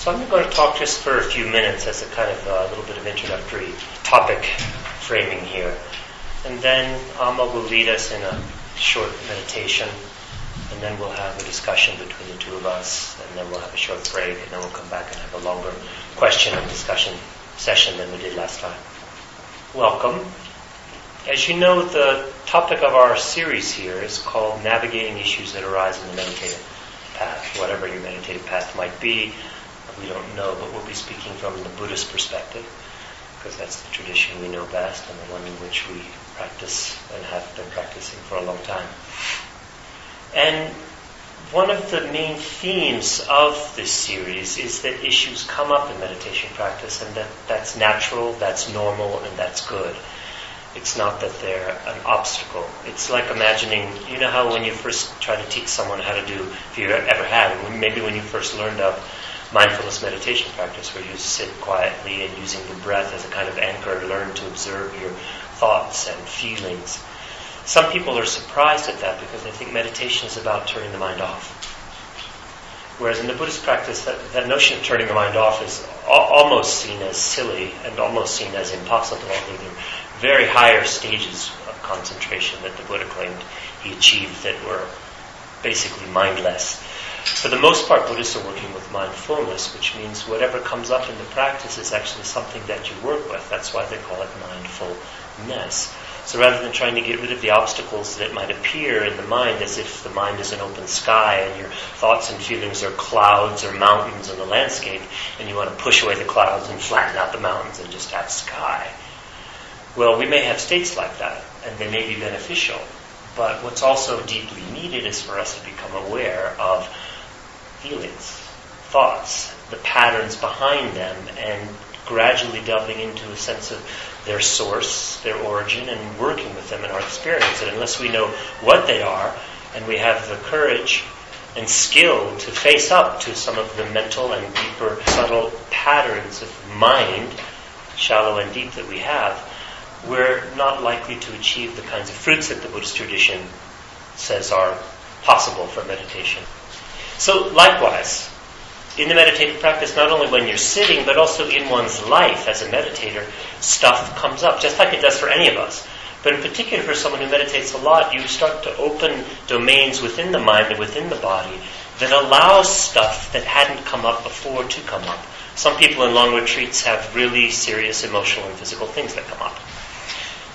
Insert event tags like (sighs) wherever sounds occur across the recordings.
So I'm going to talk just for a few minutes as a kind of a uh, little bit of introductory topic framing here. And then Amma will lead us in a short meditation, and then we'll have a discussion between the two of us, and then we'll have a short break, and then we'll come back and have a longer question and discussion session than we did last time. Welcome. As you know, the topic of our series here is called Navigating Issues That Arise in the Meditative Path, whatever your meditative path might be we don't know, but we'll be speaking from the Buddhist perspective, because that's the tradition we know best and the one in which we practice and have been practicing for a long time. And one of the main themes of this series is that issues come up in meditation practice and that that's natural, that's normal, and that's good. It's not that they're an obstacle. It's like imagining, you know how when you first try to teach someone how to do, if you ever have, maybe when you first learned of mindfulness meditation practice where you sit quietly and using the breath as a kind of anchor, learn to observe your thoughts and feelings. Some people are surprised at that because they think meditation is about turning the mind off. Whereas in the Buddhist practice, that, that notion of turning the mind off is almost seen as silly and almost seen as impossible. Although there are very higher stages of concentration that the Buddha claimed he achieved that were basically mindless. For the most part, Buddhists are working with mindfulness, which means whatever comes up in the practice is actually something that you work with. That's why they call it mindfulness. So rather than trying to get rid of the obstacles that might appear in the mind as if the mind is an open sky and your thoughts and feelings are clouds or mountains in the landscape, and you want to push away the clouds and flatten out the mountains and just have sky. Well, we may have states like that, and they may be beneficial. But what's also deeply needed is for us to become aware of feelings, thoughts, the patterns behind them, and gradually delving into a sense of their source, their origin, and working with them in our experience. And unless we know what they are, and we have the courage and skill to face up to some of the mental and deeper, subtle patterns of mind, shallow and deep, that we have, we're not likely to achieve the kinds of fruits that the Buddhist tradition says are possible for meditation. So, likewise, in the meditative practice, not only when you're sitting, but also in one's life as a meditator, stuff comes up, just like it does for any of us. But in particular, for someone who meditates a lot, you start to open domains within the mind and within the body that allows stuff that hadn't come up before to come up. Some people in long retreats have really serious emotional and physical things that come up.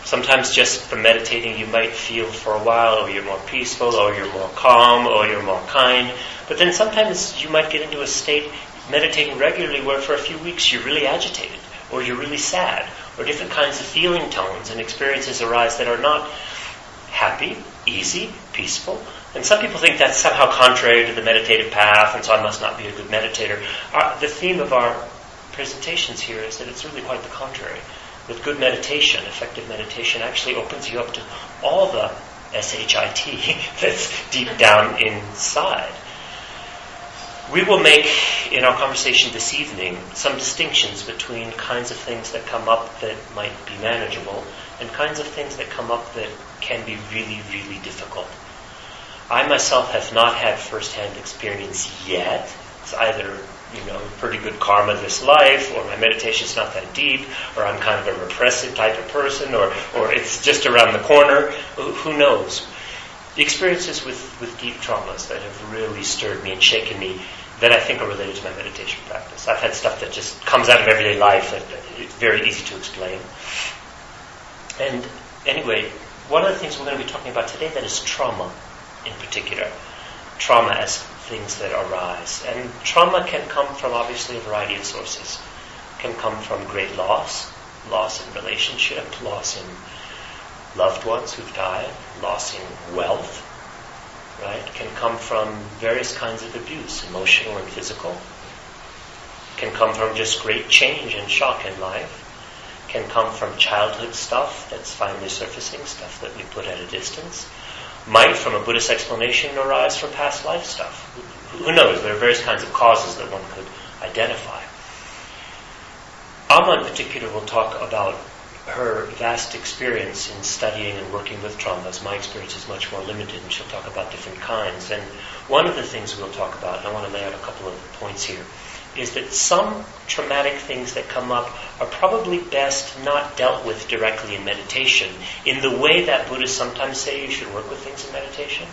Sometimes just from meditating, you might feel for a while, or you're more peaceful, or you're more calm, or you're more kind. But then sometimes you might get into a state meditating regularly where for a few weeks you're really agitated, or you're really sad, or different kinds of feeling tones and experiences arise that are not happy, easy, peaceful. And some people think that's somehow contrary to the meditative path, and so I must not be a good meditator. Our, the theme of our presentations here is that it's really quite the contrary with good meditation, effective meditation actually opens you up to all the SHIT (laughs) that's deep down inside. We will make in our conversation this evening some distinctions between kinds of things that come up that might be manageable and kinds of things that come up that can be really, really difficult. I myself have not had first-hand experience yet. It's either you know, pretty good karma this life, or my meditation's not that deep, or I'm kind of a repressive type of person, or, or it's just around the corner. Who knows? The experiences with, with deep traumas that have really stirred me and shaken me that I think are related to my meditation practice. I've had stuff that just comes out of everyday life that it's very easy to explain. And anyway, one of the things we're going to be talking about today that is trauma in particular. Trauma as things that arise. And trauma can come from obviously a variety of sources. It can come from great loss, loss in relationship, loss in loved ones who've died, loss in wealth, right? Can come from various kinds of abuse, emotional and physical. Can come from just great change and shock in life. Can come from childhood stuff that's finally surfacing, stuff that we put at a distance might, from a Buddhist explanation, arise from past life stuff. Who knows? There are various kinds of causes that one could identify. Amma, in particular, will talk about her vast experience in studying and working with traumas. My experience is much more limited, and she'll talk about different kinds. And one of the things we'll talk about, and I want to lay out a couple of points here, is that some traumatic things that come up are probably best not dealt with directly in meditation in the way that Buddhists sometimes say you should work with things in meditation.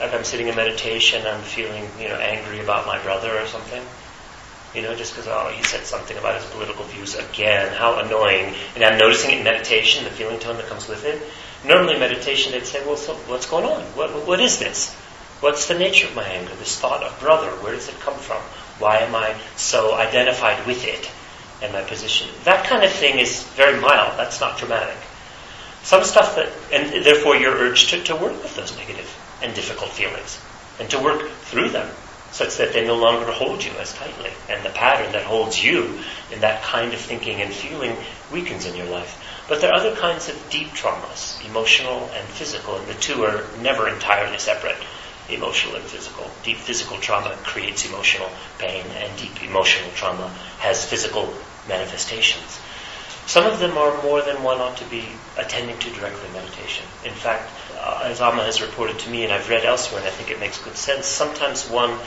Like I'm sitting in meditation, I'm feeling, you know, angry about my brother or something. You know, just because, oh, he said something about his political views again, how annoying. And I'm noticing it in meditation, the feeling tone that comes with it. Normally, in meditation, they'd say, well, so what's going on? What, what is this? What's the nature of my anger? This thought of brother, where does it come from? Why am I so identified with it and my position? That kind of thing is very mild. That's not dramatic. Some stuff that, and therefore you're urged to, to work with those negative and difficult feelings and to work through them such that they no longer hold you as tightly. And the pattern that holds you in that kind of thinking and feeling weakens in your life. But there are other kinds of deep traumas, emotional and physical, and the two are never entirely separate emotional and physical. Deep physical trauma creates emotional pain, and deep emotional trauma has physical manifestations. Some of them are more than one ought to be attending to directly in meditation. In fact, uh, as Amma has reported to me, and I've read elsewhere, and I think it makes good sense, sometimes one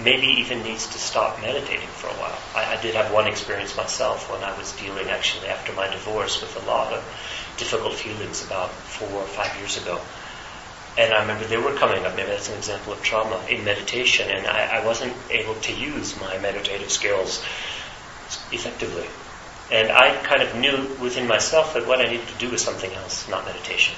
maybe even needs to stop meditating for a while. I, I, did have one experience myself when I was dealing actually after my divorce with a lot of difficult feelings about four or five years ago. And I remember they were coming up, maybe that's an example of trauma, in meditation, and I, I wasn't able to use my meditative skills effectively. And I kind of knew within myself that what I needed to do was something else, not meditation.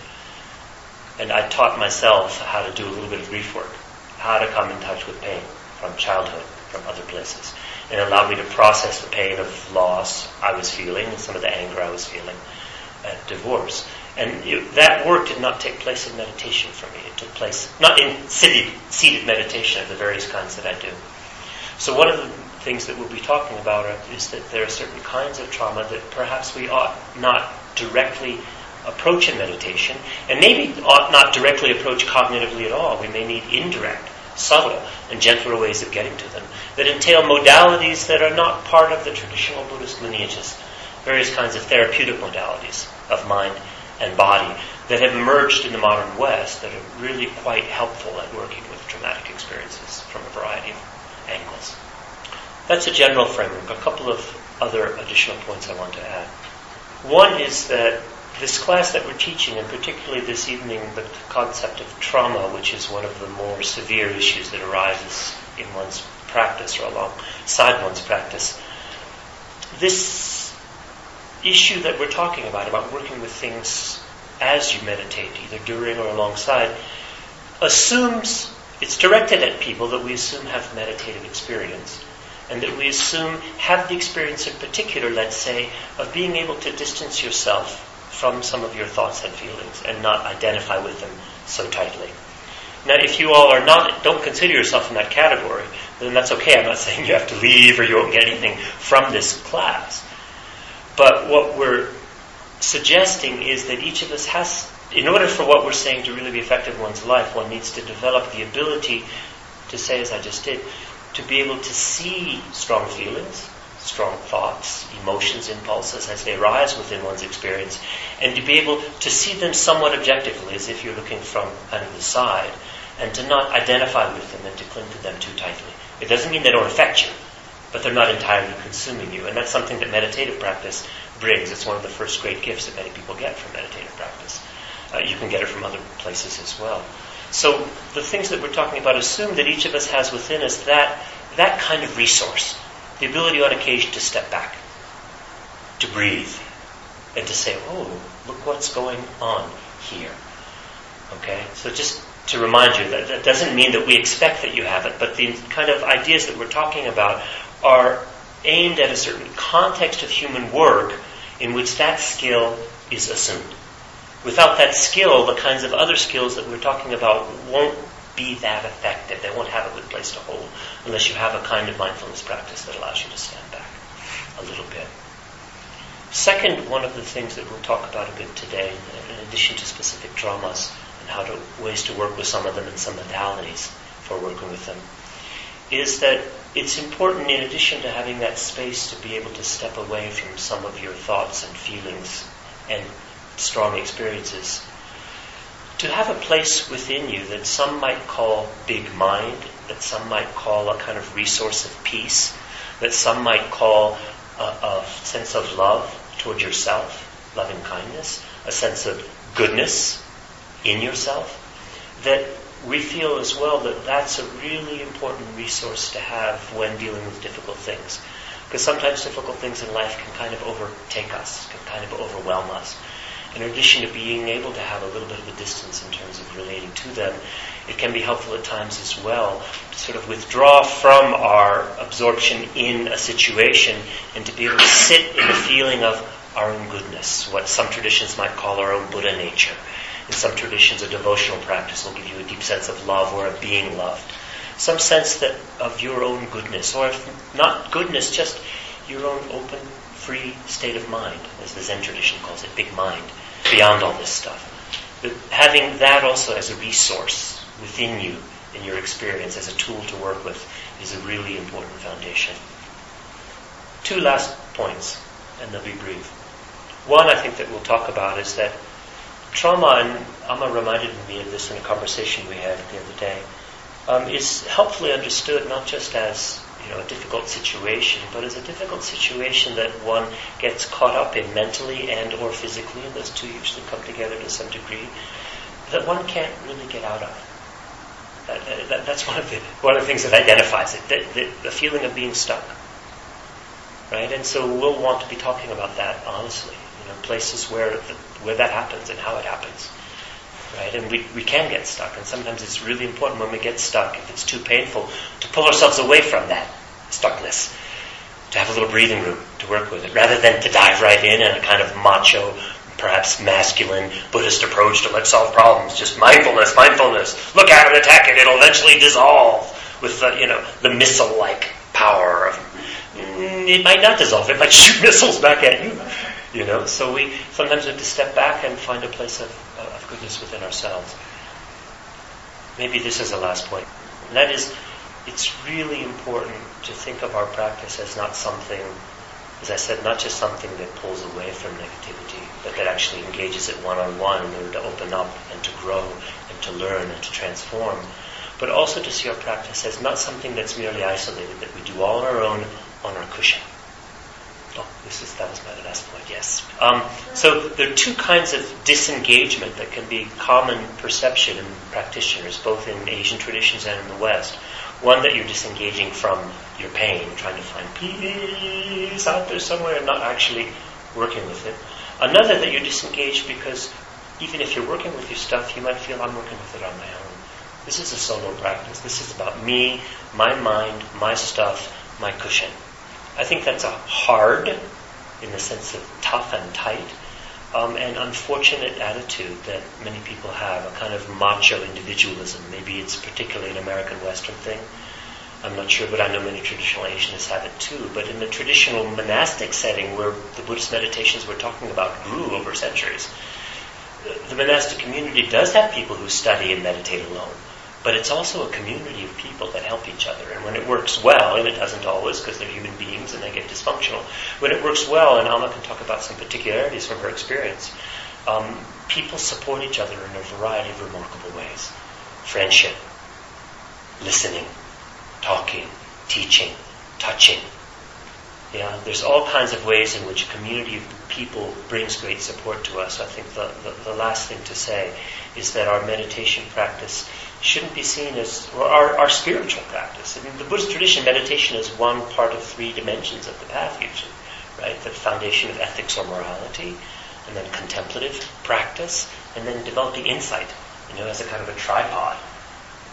And I taught myself how to do a little bit of grief work, how to come in touch with pain from childhood, from other places. And it allowed me to process the pain of loss I was feeling some of the anger I was feeling at divorce. And that work did not take place in meditation for me. It took place not in seated, seated meditation of the various kinds that I do. So one of the things that we'll be talking about is that there are certain kinds of trauma that perhaps we ought not directly approach in meditation, and maybe ought not directly approach cognitively at all. We may need indirect, subtle, and gentler ways of getting to them that entail modalities that are not part of the traditional Buddhist lineages, various kinds of therapeutic modalities of mind and body that have emerged in the modern West that are really quite helpful at working with traumatic experiences from a variety of angles. That's a general framework. A couple of other additional points I want to add. One is that this class that we're teaching, and particularly this evening, the concept of trauma, which is one of the more severe issues that arises in one's practice or alongside one's practice, this issue that we're talking about, about working with things as you meditate, either during or alongside, assumes it's directed at people that we assume have meditative experience. And that we assume have the experience in particular, let's say, of being able to distance yourself from some of your thoughts and feelings and not identify with them so tightly. Now, if you all are not, don't consider yourself in that category, then that's okay. I'm not saying you have to leave or you won't get anything from this class. But what we're suggesting is that each of us has, in order for what we're saying to really be effective in one's life, one needs to develop the ability to say, as I just did, to be able to see strong feelings, strong thoughts, emotions, impulses as they arise within one's experience, and to be able to see them somewhat objectively, as if you're looking from kind of the side, and to not identify with them and to cling to them too tightly. It doesn't mean they don't affect you but they're not entirely consuming you. And that's something that meditative practice brings. It's one of the first great gifts that many people get from meditative practice. Uh, you can get it from other places as well. So the things that we're talking about assume that each of us has within us that, that kind of resource, the ability on occasion to step back, to breathe, and to say, oh, look what's going on here. Okay? So just to remind you that that doesn't mean that we expect that you have it, but the kind of ideas that we're talking about are aimed at a certain context of human work in which that skill is assumed. Without that skill, the kinds of other skills that we're talking about won't be that effective. They won't have a good place to hold unless you have a kind of mindfulness practice that allows you to stand back a little bit. Second, one of the things that we'll talk about a bit today, in addition to specific traumas and how to ways to work with some of them and some modalities for working with them, is that it's important, in addition to having that space, to be able to step away from some of your thoughts and feelings and strong experiences, to have a place within you that some might call big mind, that some might call a kind of resource of peace, that some might call a, a sense of love toward yourself, loving kindness, a sense of goodness in yourself, that we feel as well that that's a really important resource to have when dealing with difficult things. Because sometimes difficult things in life can kind of overtake us, can kind of overwhelm us. In addition to being able to have a little bit of a distance in terms of relating to them, it can be helpful at times as well to sort of withdraw from our absorption in a situation and to be able to sit in the feeling of our own goodness, what some traditions might call our own Buddha nature. In some traditions, a devotional practice will give you a deep sense of love or of being loved. Some sense that of your own goodness, or if not goodness, just your own open, free state of mind, as the Zen tradition calls it, big mind, beyond all this stuff. But having that also as a resource within you in your experience, as a tool to work with, is a really important foundation. Two last points, and they'll be brief. One I think that we'll talk about is that trauma, and Amma reminded me of this in a conversation we had the other day, um, is helpfully understood not just as you know a difficult situation, but as a difficult situation that one gets caught up in mentally and or physically, and those two usually come together to some degree, that one can't really get out of. That, that, that's one of the one of the things that identifies it, the, the, the feeling of being stuck. Right, and so we'll want to be talking about that honestly. You know, places where where that happens and how it happens. Right? And we, we can get stuck, and sometimes it's really important when we get stuck, if it's too painful, to pull ourselves away from that stuckness, to have a little breathing room to work with it, rather than to dive right in in a kind of macho, perhaps masculine Buddhist approach to let's solve problems. Just mindfulness, mindfulness. Look at it, attack it. It'll eventually dissolve with the, you know, the missile-like power of. Mm, it might not dissolve. It might (laughs) shoot missiles back at you. You know, so we sometimes have to step back and find a place of, of goodness within ourselves. Maybe this is the last point. And that is, it's really important to think of our practice as not something, as I said, not just something that pulls away from negativity, but that actually engages it one on one in order to open up and to grow and to learn and to transform. But also to see our practice as not something that's merely isolated, that we do all on our own on our cushion. Oh, this is, that was my last point, yes. Um, so there are two kinds of disengagement that can be common perception in practitioners, both in Asian traditions and in the West. One that you're disengaging from your pain, trying to find peace out there somewhere and not actually working with it. Another that you're disengaged because even if you're working with your stuff, you might feel I'm working with it on my own. This is a solo practice. This is about me, my mind, my stuff, my cushion. I think that's a hard, in the sense of tough and tight, um, and unfortunate attitude that many people have, a kind of macho individualism. Maybe it's particularly an American Western thing. I'm not sure, but I know many traditional Asianists have it too. But in the traditional monastic setting where the Buddhist meditations we're talking about grew over centuries, the monastic community does have people who study and meditate alone. But it's also a community of people that help each other. And when it works well, and it doesn't always because they're human beings and they get dysfunctional, when it works well, and Amma can talk about some particularities from her experience, um, people support each other in a variety of remarkable ways. Friendship, listening, talking, teaching, touching. Yeah, there's all kinds of ways in which a community of people brings great support to us. I think the, the, the last thing to say is that our meditation practice shouldn't be seen as our, our spiritual practice. In the Buddhist tradition, meditation is one part of three dimensions of the path, usually, right? The foundation of ethics or morality, and then contemplative practice, and then developing insight, you know, as a kind of a tripod,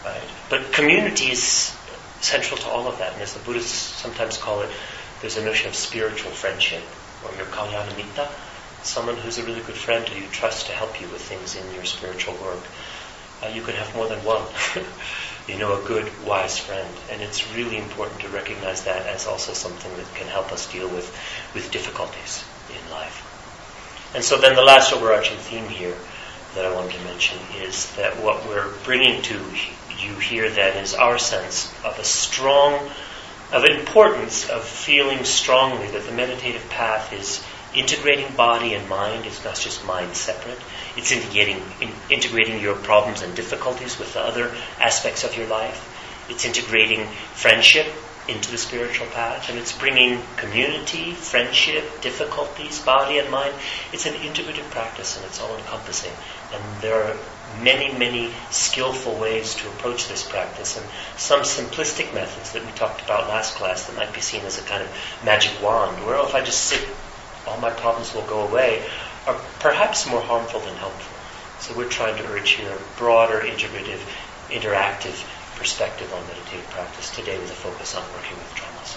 right? But community is central to all of that, and as the Buddhists sometimes call it, there's a notion of spiritual friendship, or your kalyanamitta, someone who's a really good friend who you trust to help you with things in your spiritual work uh, you could have more than one. (laughs) you know, a good, wise friend. And it's really important to recognize that as also something that can help us deal with, with difficulties in life. And so then the last overarching theme here that I wanted to mention is that what we're bringing to you here then is our sense of a strong, of importance of feeling strongly that the meditative path is integrating body and mind. It's not just mind separate. It's integrating, in, integrating your problems and difficulties with the other aspects of your life. It's integrating friendship into the spiritual path, and it's bringing community, friendship, difficulties, body and mind. It's an integrative practice, and it's all encompassing. And there are many, many skillful ways to approach this practice, and some simplistic methods that we talked about last class that might be seen as a kind of magic wand, where if I just sit, all my problems will go away, are perhaps more harmful than helpful. So we're trying to urge here a broader, integrative, interactive perspective on meditative practice today with a focus on working with traumas.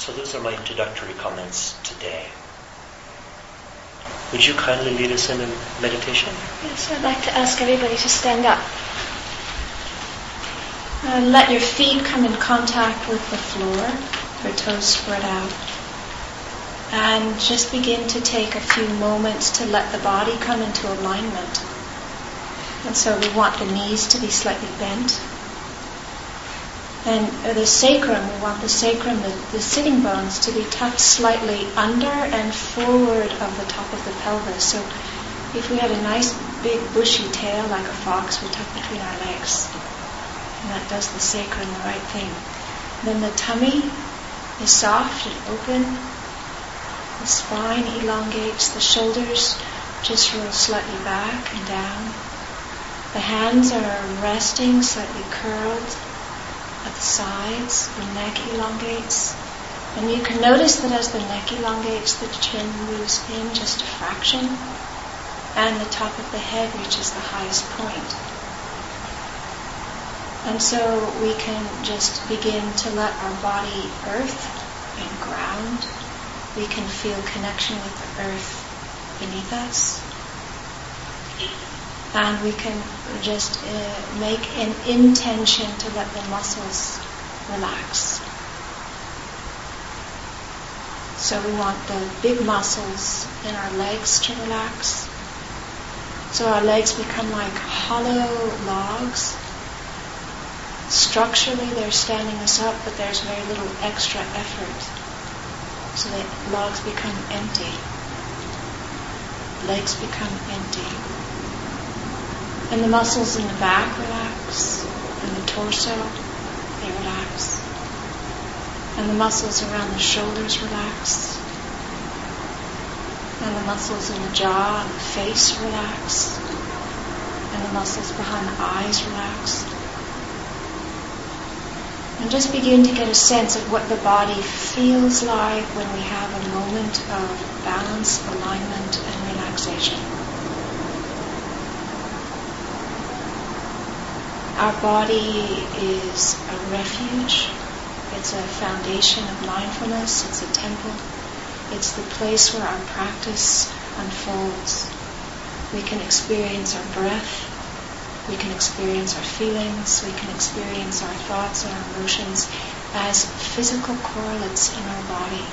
So those are my introductory comments today. Would you kindly lead us in a meditation? Yes, I'd like to ask everybody to stand up. Uh, let your feet come in contact with the floor, your toes spread out. And just begin to take a few moments to let the body come into alignment. And so we want the knees to be slightly bent. And the sacrum, we want the sacrum, the, the sitting bones, to be tucked slightly under and forward of the top of the pelvis. So if we had a nice big bushy tail like a fox, we tuck between our legs. And that does the sacrum the right thing. Then the tummy is soft and open. The spine elongates. The shoulders just roll slightly back and down. The hands are resting, slightly curled at the sides. The neck elongates. And you can notice that as the neck elongates, the chin moves in just a fraction, and the top of the head reaches the highest point. And so we can just begin to let our body earth and ground. We can feel connection with the earth beneath us and we can just uh, make an intention to let the muscles relax. So we want the big muscles in our legs to relax. So our legs become like hollow logs. Structurally, they're standing us up, but there's very little extra effort. So the logs become empty. Legs become empty. And the muscles in the back relax, and the torso, they relax. And the muscles around the shoulders relax. And the muscles in the jaw and the face relax. And the muscles behind the eyes relax. And just begin to get a sense of what the body feels like when we have a moment of balance, alignment, and relaxation. Our body is a refuge. It's a foundation of mindfulness. It's a temple. It's the place where our practice unfolds. We can experience our breath. We can experience our feelings. We can experience our thoughts and our emotions as physical correlates in our body.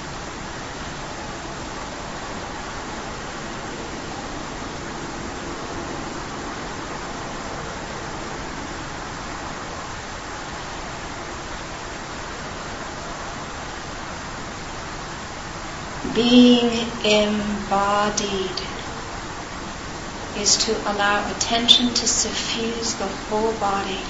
Being embodied is to allow attention to suffuse the whole body.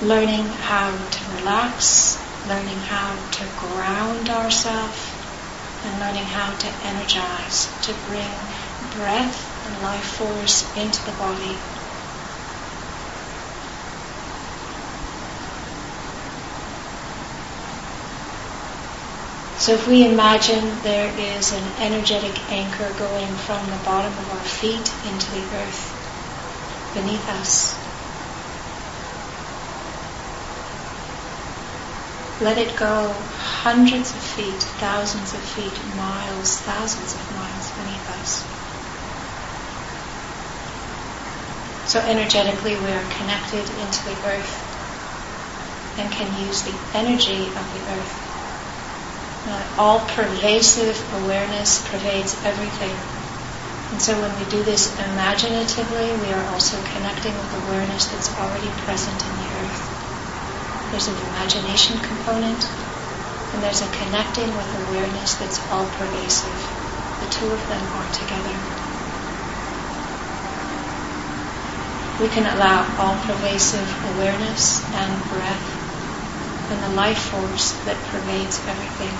Learning how to relax, learning how to ground ourselves, and learning how to energize, to bring breath and life force into the body. So if we imagine there is an energetic anchor going from the bottom of our feet into the earth beneath us, let it go hundreds of feet, thousands of feet, miles, thousands of miles beneath us. So energetically we are connected into the earth and can use the energy of the earth. All pervasive awareness pervades everything. And so when we do this imaginatively, we are also connecting with awareness that's already present in the earth. There's an imagination component, And there's a connecting with awareness that's all pervasive. The two of them are together. We can allow all pervasive awareness and breath and the life force that pervades everything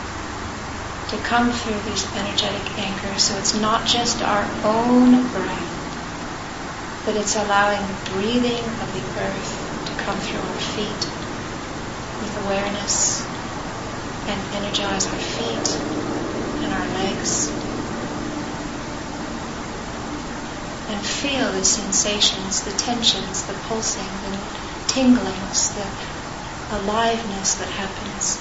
to come through these energetic anchors. So it's not just our own breath, but it's allowing the breathing of the earth to come through our feet with awareness and energize our feet and our legs. And feel the sensations, the tensions, the pulsing, the tinglings, the aliveness that happens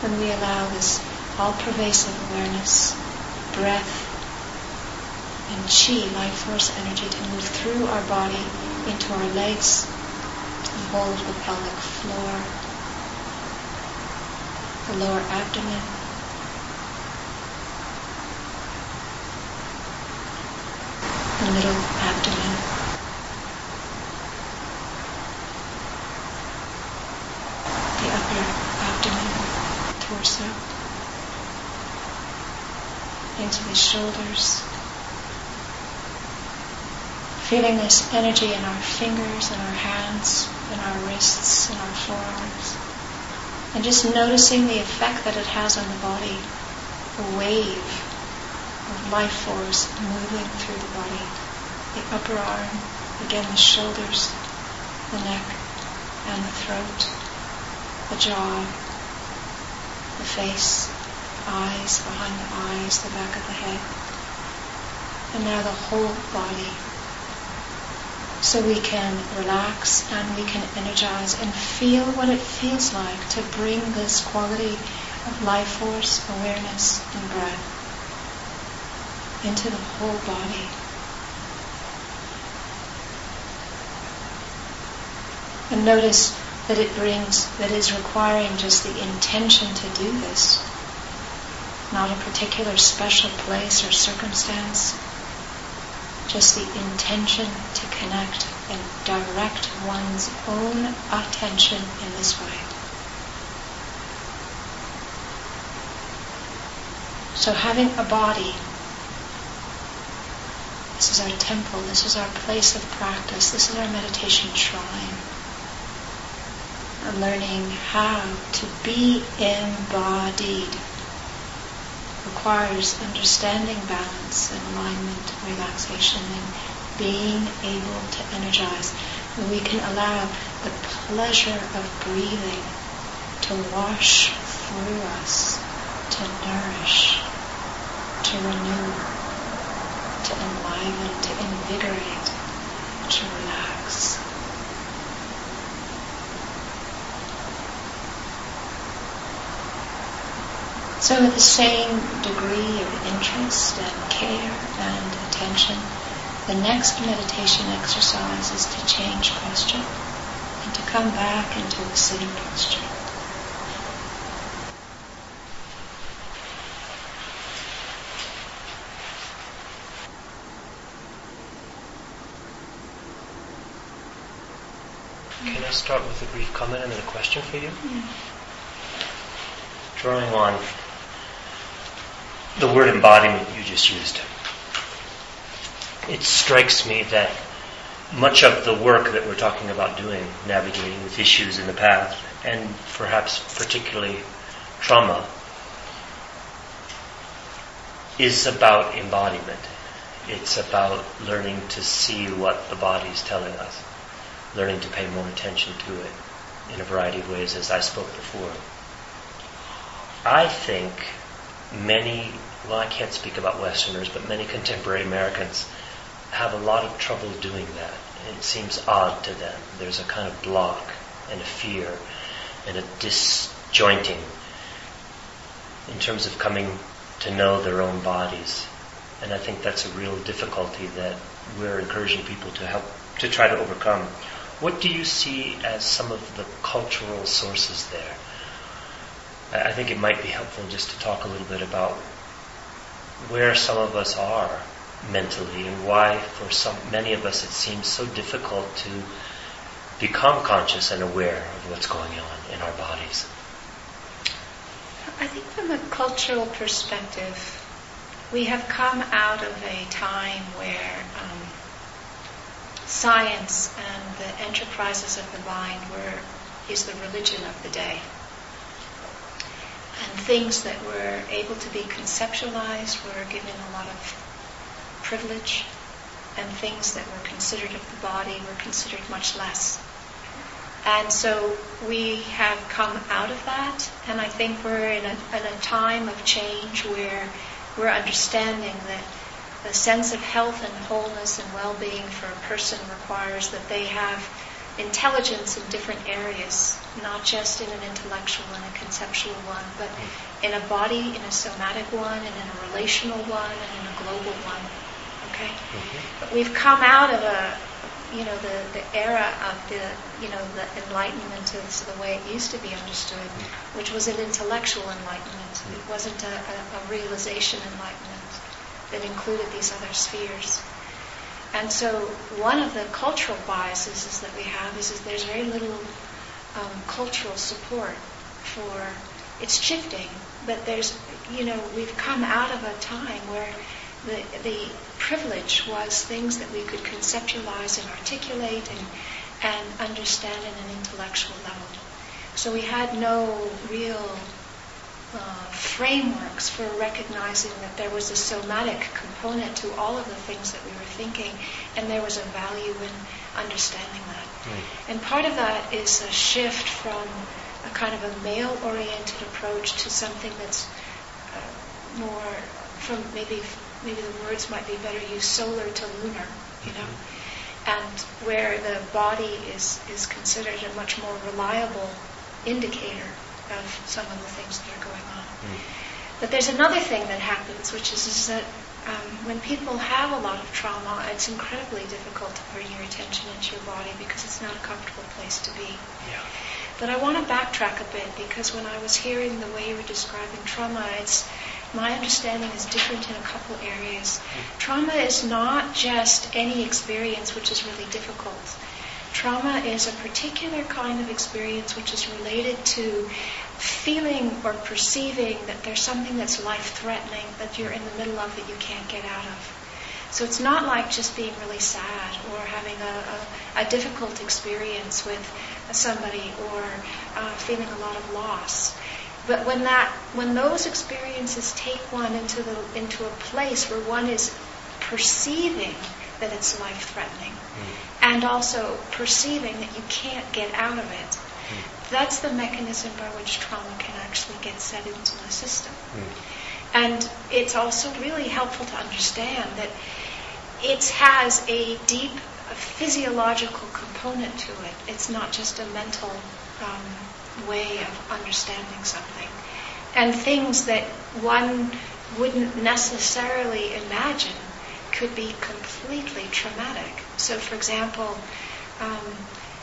when we allow this all-pervasive awareness, breath, and chi, life force energy, to move through our body into our legs and hold the pelvic floor, the lower abdomen, the middle abdomen. The upper abdomen, torso into the shoulders. Feeling this energy in our fingers in our hands in our wrists in our forearms. And just noticing the effect that it has on the body. A wave life force moving through the body. The upper arm, again the shoulders, the neck and the throat, the jaw, the face, eyes, behind the eyes, the back of the head. And now the whole body. So we can relax and we can energize and feel what it feels like to bring this quality of life force, awareness, and breath into the whole body. And notice that it brings, that is requiring just the intention to do this not a particular special place or circumstance, just the intention to connect and direct one's own attention in this way. So having a body, this is our temple, this is our place of practice, this is our meditation shrine. And learning how to be embodied requires understanding balance and alignment, relaxation, and being able to energize. And we can allow the pleasure of breathing to wash through us, to nourish, to renew, to enliven, to invigorate, to relax. So with the same degree of interest and care and attention, the next meditation exercise is to change posture and to come back into a sitting posture. I start with a brief comment and then a question for you? Drawing on the word embodiment you just used. It strikes me that much of the work that we're talking about doing, navigating with issues in the path, and perhaps particularly trauma, is about embodiment. It's about learning to see what the body's telling us, learning to pay more attention to it in a variety of ways, as I spoke before. I think many, well, I can't speak about Westerners, but many contemporary Americans have a lot of trouble doing that. It seems odd to them. There's a kind of block and a fear and a disjointing in terms of coming to know their own bodies. And I think that's a real difficulty that we're encouraging people to help to try to overcome. What do you see as some of the cultural sources there? I think it might be helpful just to talk a little bit about where some of us are mentally and why for some many of us it seems so difficult to become conscious and aware of what's going on in our bodies. I think from a cultural perspective, we have come out of a time where um, science and the enterprises of the mind were is the religion of the day. And things that were able to be conceptualized were given a lot of privilege, and things that were considered of the body were considered much less. And so we have come out of that, and I think we're in a, in a time of change where we're understanding that the sense of health and wholeness and well-being for a person requires that they have intelligence in different areas, not just in an intellectual and a conceptual one, but in a body, in a somatic one, and in a relational one, and in a global one. Okay? Mm-hmm. But we've come out of a, you know, the, the era of the, you know, the enlightenment as the way it used to be understood, which was an intellectual enlightenment. It wasn't a, a, a realization enlightenment that included these other spheres. And so one of the cultural biases is that we have is, is there's very little um, cultural support for it's shifting, but there's you know we've come out of a time where the the privilege was things that we could conceptualize and articulate and and understand at an intellectual level. So we had no real uh, frameworks for recognizing that there was a somatic component to all of the things that we were thinking, and there was a value in understanding that. Mm. And part of that is a shift from a kind of a male-oriented approach to something that's uh, more from maybe maybe the words might be better used solar to lunar, you know, and where the body is is considered a much more reliable indicator of some of the things that are going on. Mm. But there's another thing that happens, which is, is that um, when people have a lot of trauma, it's incredibly difficult to bring your attention into your body because it's not a comfortable place to be. Yeah. But I want to backtrack a bit because when I was hearing the way you were describing trauma, it's my understanding is different in a couple areas. Trauma is not just any experience which is really difficult. Trauma is a particular kind of experience which is related to feeling or perceiving that there's something that's life threatening that you're in the middle of that you can't get out of. So it's not like just being really sad or having a, a, a difficult experience with somebody or uh, feeling a lot of loss. But when that, when those experiences take one into the into a place where one is perceiving that it's life threatening, and also perceiving that you can't get out of it, that's the mechanism by which trauma can actually get set into the system. And it's also really helpful to understand that it has a deep physiological component to it. It's not just a mental um, way of understanding something. And things that one wouldn't necessarily imagine could be completely traumatic. So, for example, um,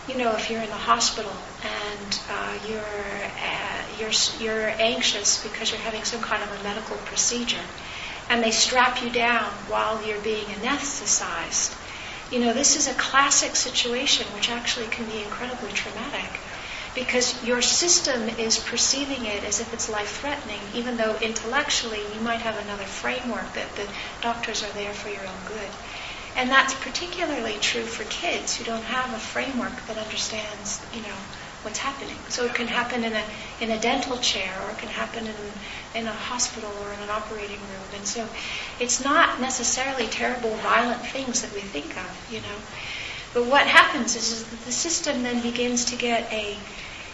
you know, if you're in the hospital and uh, you're uh, you're you're anxious because you're having some kind of a medical procedure, and they strap you down while you're being anesthetized. You know, this is a classic situation which actually can be incredibly traumatic because your system is perceiving it as if it's life threatening, even though intellectually you might have another framework that the doctors are there for your own good. And that's particularly true for kids who don't have a framework that understands, you know, what's happening. So it can happen in a in a dental chair, or it can happen in in a hospital or in an operating room. And so it's not necessarily terrible, violent things that we think of, you know. But what happens is, is that the system then begins to get a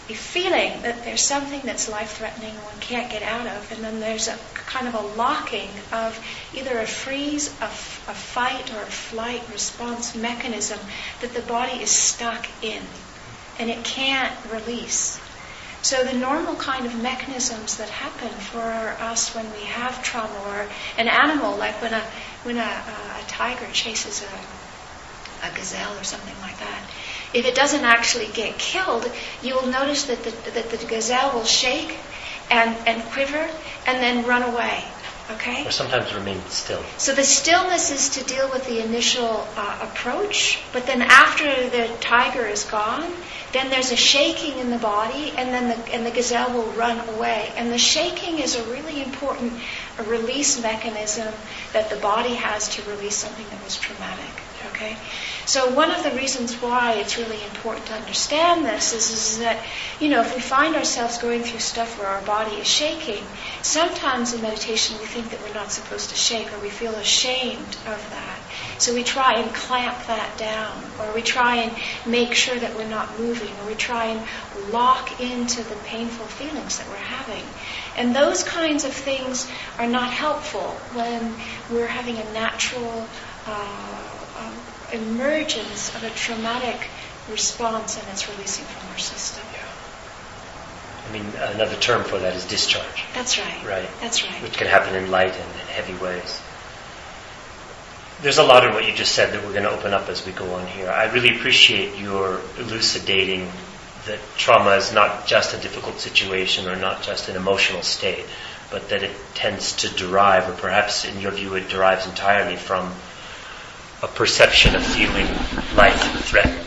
a feeling that there's something that's life threatening and one can't get out of, and then there's a kind of a locking of either a freeze, a, f- a fight, or a flight response mechanism that the body is stuck in and it can't release. So the normal kind of mechanisms that happen for us when we have trauma, or an animal, like when a when a, a, a tiger chases a, a gazelle or something like that, if it doesn't actually get killed, you will notice that the, that the gazelle will shake and, and quiver and then run away. Okay? Or sometimes remain still. So the stillness is to deal with the initial uh, approach, but then after the tiger is gone, then there's a shaking in the body, and then the, and the gazelle will run away. And the shaking is a really important release mechanism that the body has to release something that was traumatic. Okay, so one of the reasons why it's really important to understand this is, is that you know if we find ourselves going through stuff where our body is shaking, sometimes in meditation we think that we're not supposed to shake, or we feel ashamed of that. So we try and clamp that down, or we try and make sure that we're not moving, or we try and lock into the painful feelings that we're having. And those kinds of things are not helpful when we're having a natural uh, emergence of a traumatic response and it's releasing from our system. Yeah. I mean, another term for that is discharge. That's right. Right. That's right. Which can happen in light and in heavy ways. There's a lot in what you just said that we're going to open up as we go on here. I really appreciate your elucidating that trauma is not just a difficult situation or not just an emotional state, but that it tends to derive, or perhaps in your view, it derives entirely from a perception of feeling life threatened.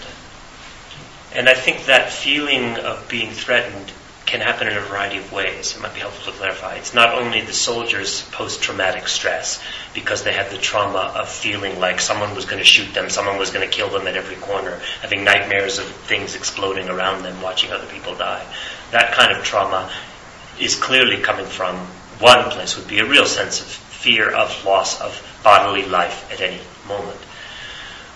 And I think that feeling of being threatened can happen in a variety of ways. It might be helpful to clarify. It's not only the soldiers' post traumatic stress because they had the trauma of feeling like someone was going to shoot them, someone was going to kill them at every corner, having nightmares of things exploding around them, watching other people die. That kind of trauma is clearly coming from one place, would be a real sense of fear of loss of bodily life at any moment.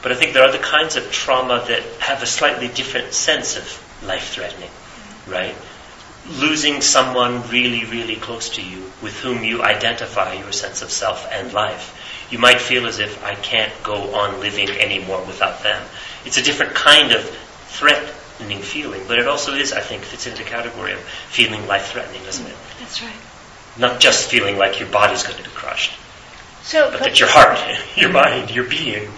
But I think there are other kinds of trauma that have a slightly different sense of life threatening, right? Losing someone really, really close to you with whom you identify your sense of self and life. You might feel as if I can't go on living anymore without them. It's a different kind of threatening feeling, but it also is, I think, fits into the category of feeling life threatening, doesn't it? That's right. Not just feeling like your body's going to be crushed, So, but that your heart, (laughs) your mind, your being,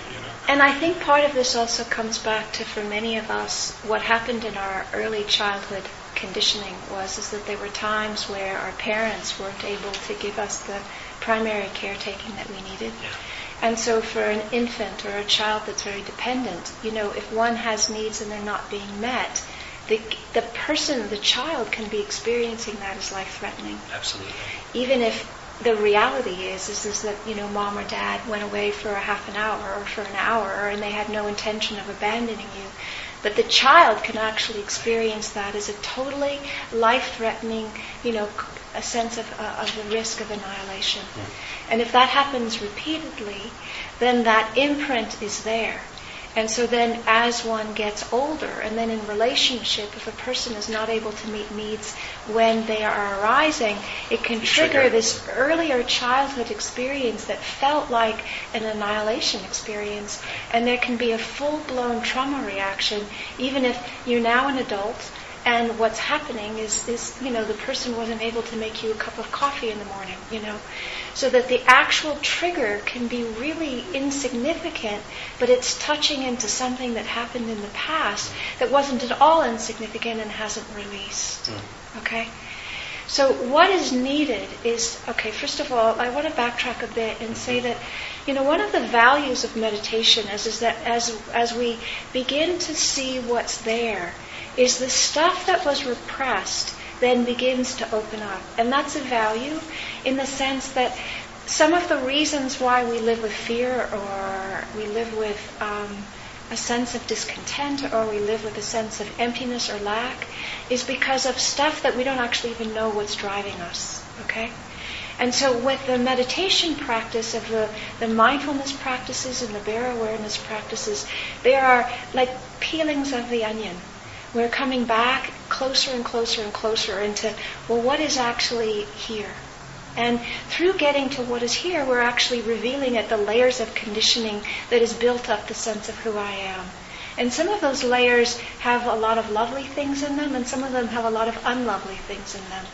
And I think part of this also comes back to, for many of us, what happened in our early childhood conditioning was is that there were times where our parents weren't able to give us the primary caretaking that we needed. Yeah. And so for an infant or a child that's very dependent, you know, if one has needs and they're not being met, the, the person, the child can be experiencing that as life-threatening. Absolutely. Even if the reality is, is, is that, you know, mom or dad went away for a half an hour or for an hour and they had no intention of abandoning you. But the child can actually experience that as a totally life-threatening, you know, a sense of, uh, of the risk of annihilation. And if that happens repeatedly, then that imprint is there. And so then as one gets older, and then in relationship, if a person is not able to meet needs when they are arising, it can trigger, Trigger. this earlier childhood experience that felt like an annihilation experience. And there can be a full-blown trauma reaction, even if you're now an adult and what's happening is, is, you know, the person wasn't able to make you a cup of coffee in the morning, you know. So that the actual trigger can be really insignificant, but it's touching into something that happened in the past that wasn't at all insignificant and hasn't released. Hmm. Okay? So what is needed is, okay, first of all, I want to backtrack a bit and say mm-hmm. that, you know, one of the values of meditation is, is that as, as we begin to see what's there, is the stuff that was repressed then begins to open up. And that's a value in the sense that some of the reasons why we live with fear or we live with um, a sense of discontent or we live with a sense of emptiness or lack is because of stuff that we don't actually even know what's driving us. Okay? And so with the meditation practice of the, the mindfulness practices and the bare awareness practices, they are like peelings of the onion. We're coming back closer and closer and closer into, well, what is actually here? And through getting to what is here, we're actually revealing at the layers of conditioning that has built up the sense of who I am. And some of those layers have a lot of lovely things in them, and some of them have a lot of unlovely things in them.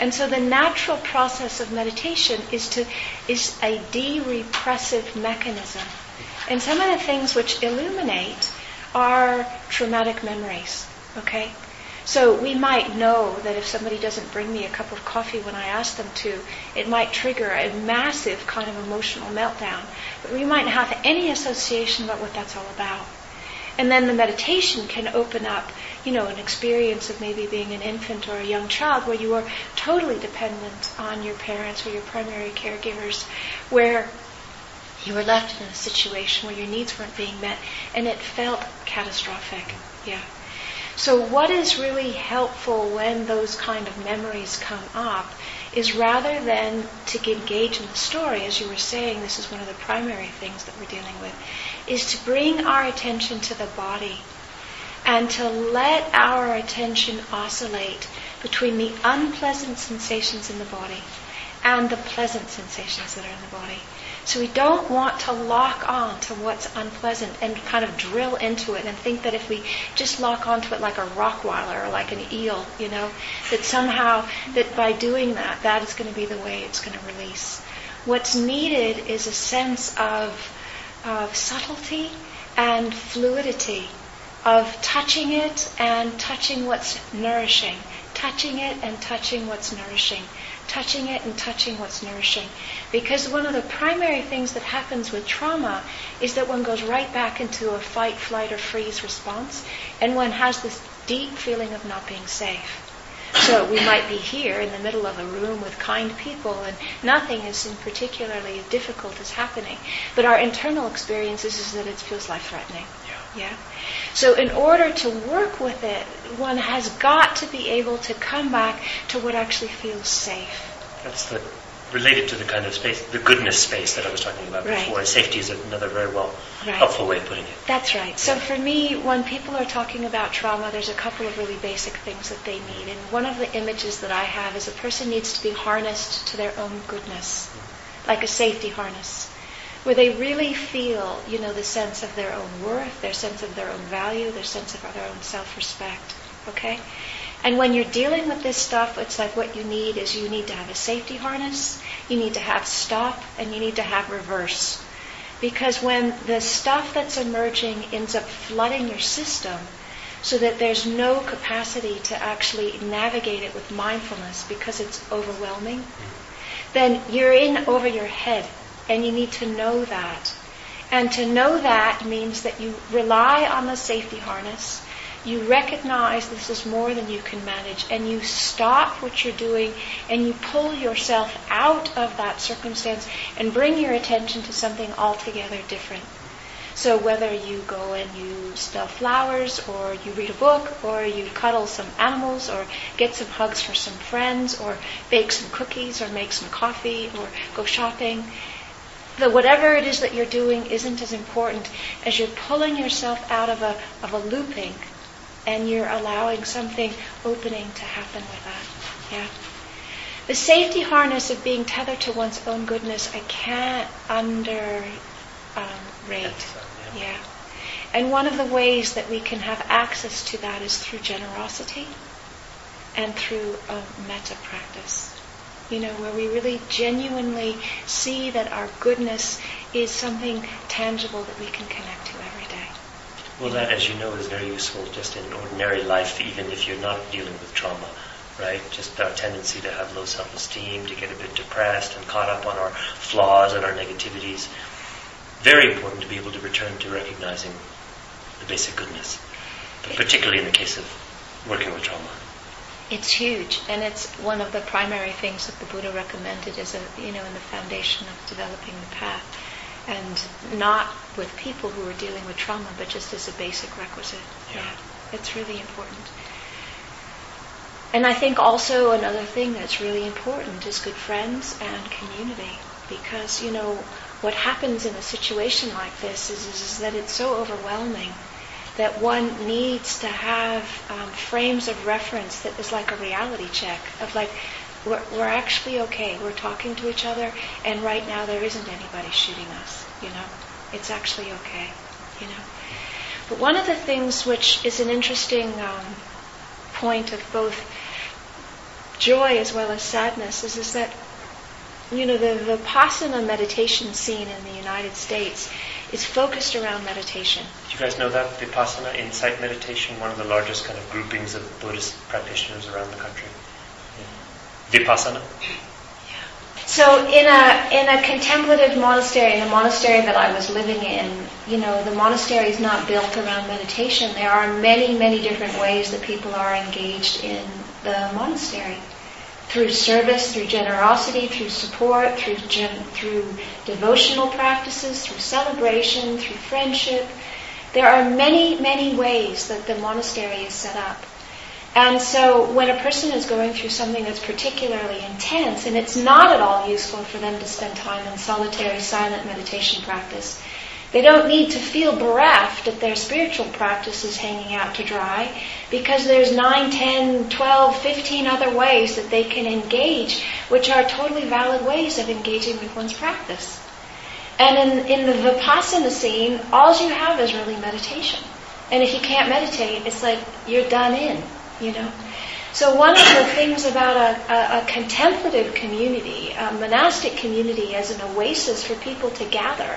And so the natural process of meditation is to is a de-repressive mechanism. And some of the things which illuminate are traumatic memories. Okay? So we might know that if somebody doesn't bring me a cup of coffee when I ask them to, it might trigger a massive kind of emotional meltdown. But we might not have any association about what that's all about. And then the meditation can open up, you know, an experience of maybe being an infant or a young child where you are totally dependent on your parents or your primary caregivers, where you were left in a situation where your needs weren't being met and it felt catastrophic. Yeah. So what is really helpful when those kind of memories come up is rather than to engage in the story, as you were saying, this is one of the primary things that we're dealing with, is to bring our attention to the body and to let our attention oscillate between the unpleasant sensations in the body and the pleasant sensations that are in the body. So we don't want to lock on to what's unpleasant and kind of drill into it and think that if we just lock onto it like a Rottweiler or like an eel, you know, that somehow that by doing that, that is going to be the way it's going to release. What's needed is a sense of, of subtlety and fluidity, of touching it and touching what's nourishing, touching it and touching what's nourishing touching it and touching what's nourishing. Because one of the primary things that happens with trauma is that one goes right back into a fight, flight, or freeze response, and one has this deep feeling of not being safe. So we might be here in the middle of a room with kind people and nothing is in particularly difficult is happening. But our internal experience is, is that it feels life threatening. Yeah. yeah. So in order to work with it, one has got to be able to come back to what actually feels safe. That's the related to the kind of space, the goodness space that I was talking about right. before. And safety is another very well right. helpful way of putting it. That's right. So for me, when people are talking about trauma, there's a couple of really basic things that they need. And one of the images that I have is a person needs to be harnessed to their own goodness, mm-hmm. like a safety harness where they really feel, you know, the sense of their own worth, their sense of their own value, their sense of their own self-respect. Okay? And when you're dealing with this stuff, it's like what you need is you need to have a safety harness, you need to have stop, and you need to have reverse. Because when the stuff that's emerging ends up flooding your system, so that there's no capacity to actually navigate it with mindfulness because it's overwhelming, then you're in over your head and you need to know that. And to know that means that you rely on the safety harness. You recognize this is more than you can manage, and you stop what you're doing and you pull yourself out of that circumstance and bring your attention to something altogether different. So whether you go and you smell flowers, or you read a book, or you cuddle some animals, or get some hugs for some friends, or bake some cookies, or make some coffee, or go shopping, the whatever it is that you're doing isn't as important as you're pulling yourself out of a of a looping and you're allowing something opening to happen with that. Yeah. The safety harness of being tethered to one's own goodness, I can't underrate. Um, yeah. And one of the ways that we can have access to that is through generosity and through a metta practice you know, where we really genuinely see that our goodness is something tangible that we can connect to every day. Well, that, as you know, is very useful just in ordinary life, even if you're not dealing with trauma, right? Just our tendency to have low self-esteem, to get a bit depressed and caught up on our flaws and our negativities. Very important to be able to return to recognizing the basic goodness, but particularly in the case of working with trauma. It's huge, and it's one of the primary things that the Buddha recommended as a you know in the foundation of developing the path, and not with people who are dealing with trauma, but just as a basic requisite. Yeah, yeah it's really important. And I think also another thing that's really important is good friends and community, because you know what happens in a situation like this is, is, is that it's so overwhelming that one needs to have um, frames of reference that is like a reality check of like we're, we're actually okay. We're talking to each other, and right now there isn't anybody shooting us. You know, it's actually okay. You know, but one of the things which is an interesting um, point of both joy as well as sadness is, is that you know, the Vipassana meditation scene in the United States is focused around meditation. Do you guys know that Vipassana, insight meditation, one of the largest kind of groupings of Buddhist practitioners around the country? Yeah. Vipassana? So in a in a contemplative monastery, in the monastery that I was living in, you know, the monastery is not built around meditation. There are many, many different ways that people are engaged in the monastery. Through service, through generosity, through support, through gen- through devotional practices, through celebration, through friendship. There are many, many ways that the monastery is set up. And so when a person is going through something that's particularly intense, and it's not at all useful for them to spend time in solitary silent meditation practice, they don't need to feel bereft that their spiritual practice is hanging out to dry because there's 9, 10, 12, 15 other ways that they can engage, which are totally valid ways of engaging with one's practice. And in, in the Vipassana scene, all you have is really meditation. And if you can't meditate, it's like you're done in you know. So one of the things about a, a, a, contemplative community, a monastic community as an oasis for people to gather,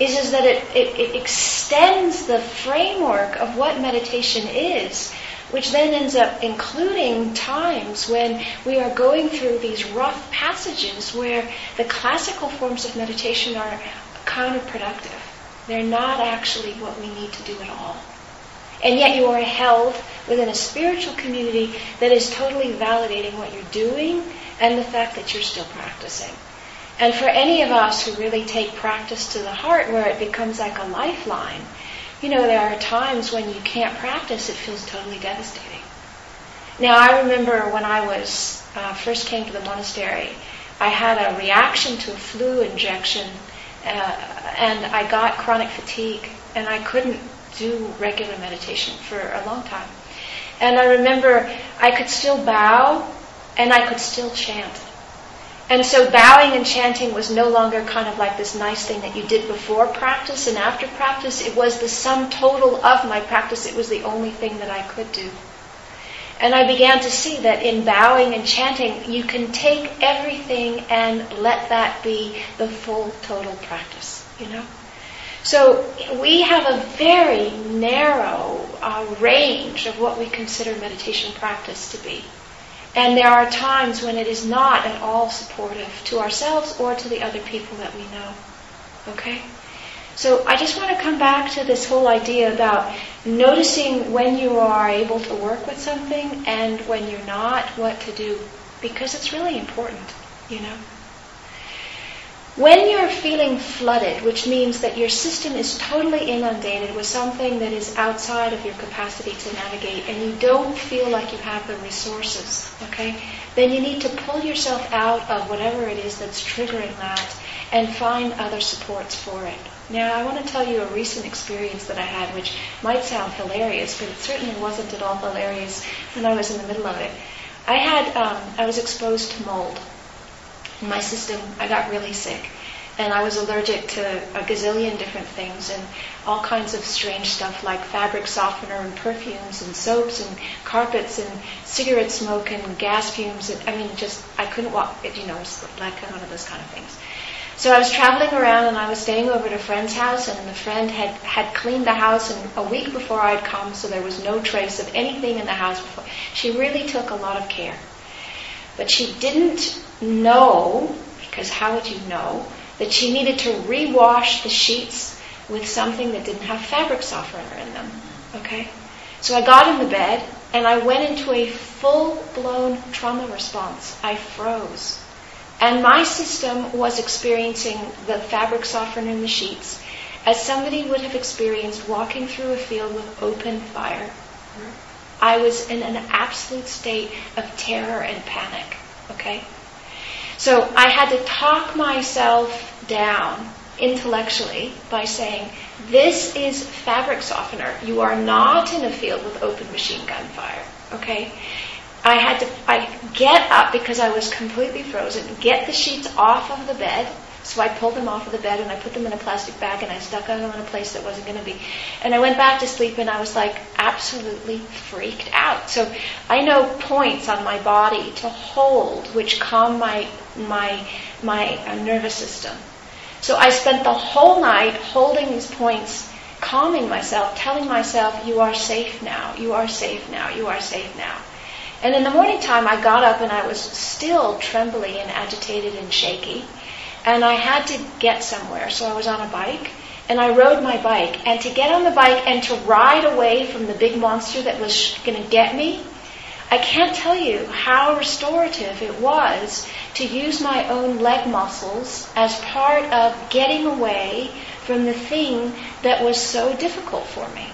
is, is that it, it, it extends the framework of what meditation is, which then ends up including times when we are going through these rough passages where the classical forms of meditation are counterproductive. They're not actually what we need to do at all. And yet you are held within a spiritual community that is totally validating what you're doing and the fact that you're still practicing. And for any of us who really take practice to the heart where it becomes like a lifeline, you know, there are times when you can't practice, it feels totally devastating. Now, I remember when I was uh, first came to the monastery, I had a reaction to a flu injection, uh, and I got chronic fatigue, and I couldn't do regular meditation for a long time. And I remember I could still bow and I could still chant. And so bowing and chanting was no longer kind of like this nice thing that you did before practice and after practice. It was the sum total of my practice. It was the only thing that I could do. And I began to see that in bowing and chanting, you can take everything and let that be the full total practice, you know? So we have a very narrow uh, range of what we consider meditation practice to be. And there are times when it is not at all supportive to ourselves or to the other people that we know. Okay? So I just want to come back to this whole idea about noticing when you are able to work with something and when you're not, what to do. Because it's really important, you know. When you're feeling flooded, which means that your system is totally inundated with something that is outside of your capacity to navigate and you don't feel like you have the resources, okay, then you need to pull yourself out of whatever it is that's triggering that and find other supports for it. Now, I want to tell you a recent experience that I had, which might sound hilarious, but it certainly wasn't at all hilarious when I was in the middle of it. I had, um, I was exposed to mold my system, I got really sick. And I was allergic to a gazillion different things and all kinds of strange stuff like fabric softener and perfumes and soaps and carpets and cigarette smoke and gas fumes. And, I mean, just, I couldn't walk, you know, it's like one of those kind of things. So I was traveling around and I was staying over at a friend's house and the friend had, had cleaned the house and a week before I'd come so there was no trace of anything in the house before. She really took a lot of care. But she didn't know, because how would you know, that she needed to rewash the sheets with something that didn't have fabric softener in them. Okay? So I got in the bed and I went into a full blown trauma response. I froze. And my system was experiencing the fabric softener in the sheets as somebody would have experienced walking through a field with open fire. I was in an absolute state of terror and panic. Okay? So I had to talk myself down intellectually by saying, this is fabric softener. You are not in a field with open machine gun fire. Okay? I had to I get up because I was completely frozen, get the sheets off of the bed. So I pulled them off of the bed and I put them in a plastic bag and I stuck them in a place that wasn't going to be. And I went back to sleep and I was like absolutely freaked out. So I know points on my body to hold which calm my my my uh, nervous system. So I spent the whole night holding these points, calming myself, telling myself, "You are safe now. You are safe now. You are safe now." And in the morning time, I got up and I was still trembly and agitated and shaky. And I had to get somewhere, so I was on a bike. And I rode my bike. And to get on the bike and to ride away from the big monster that was going to get me, I can't tell you how restorative it was to use my own leg muscles as part of getting away from the thing that was so difficult for me.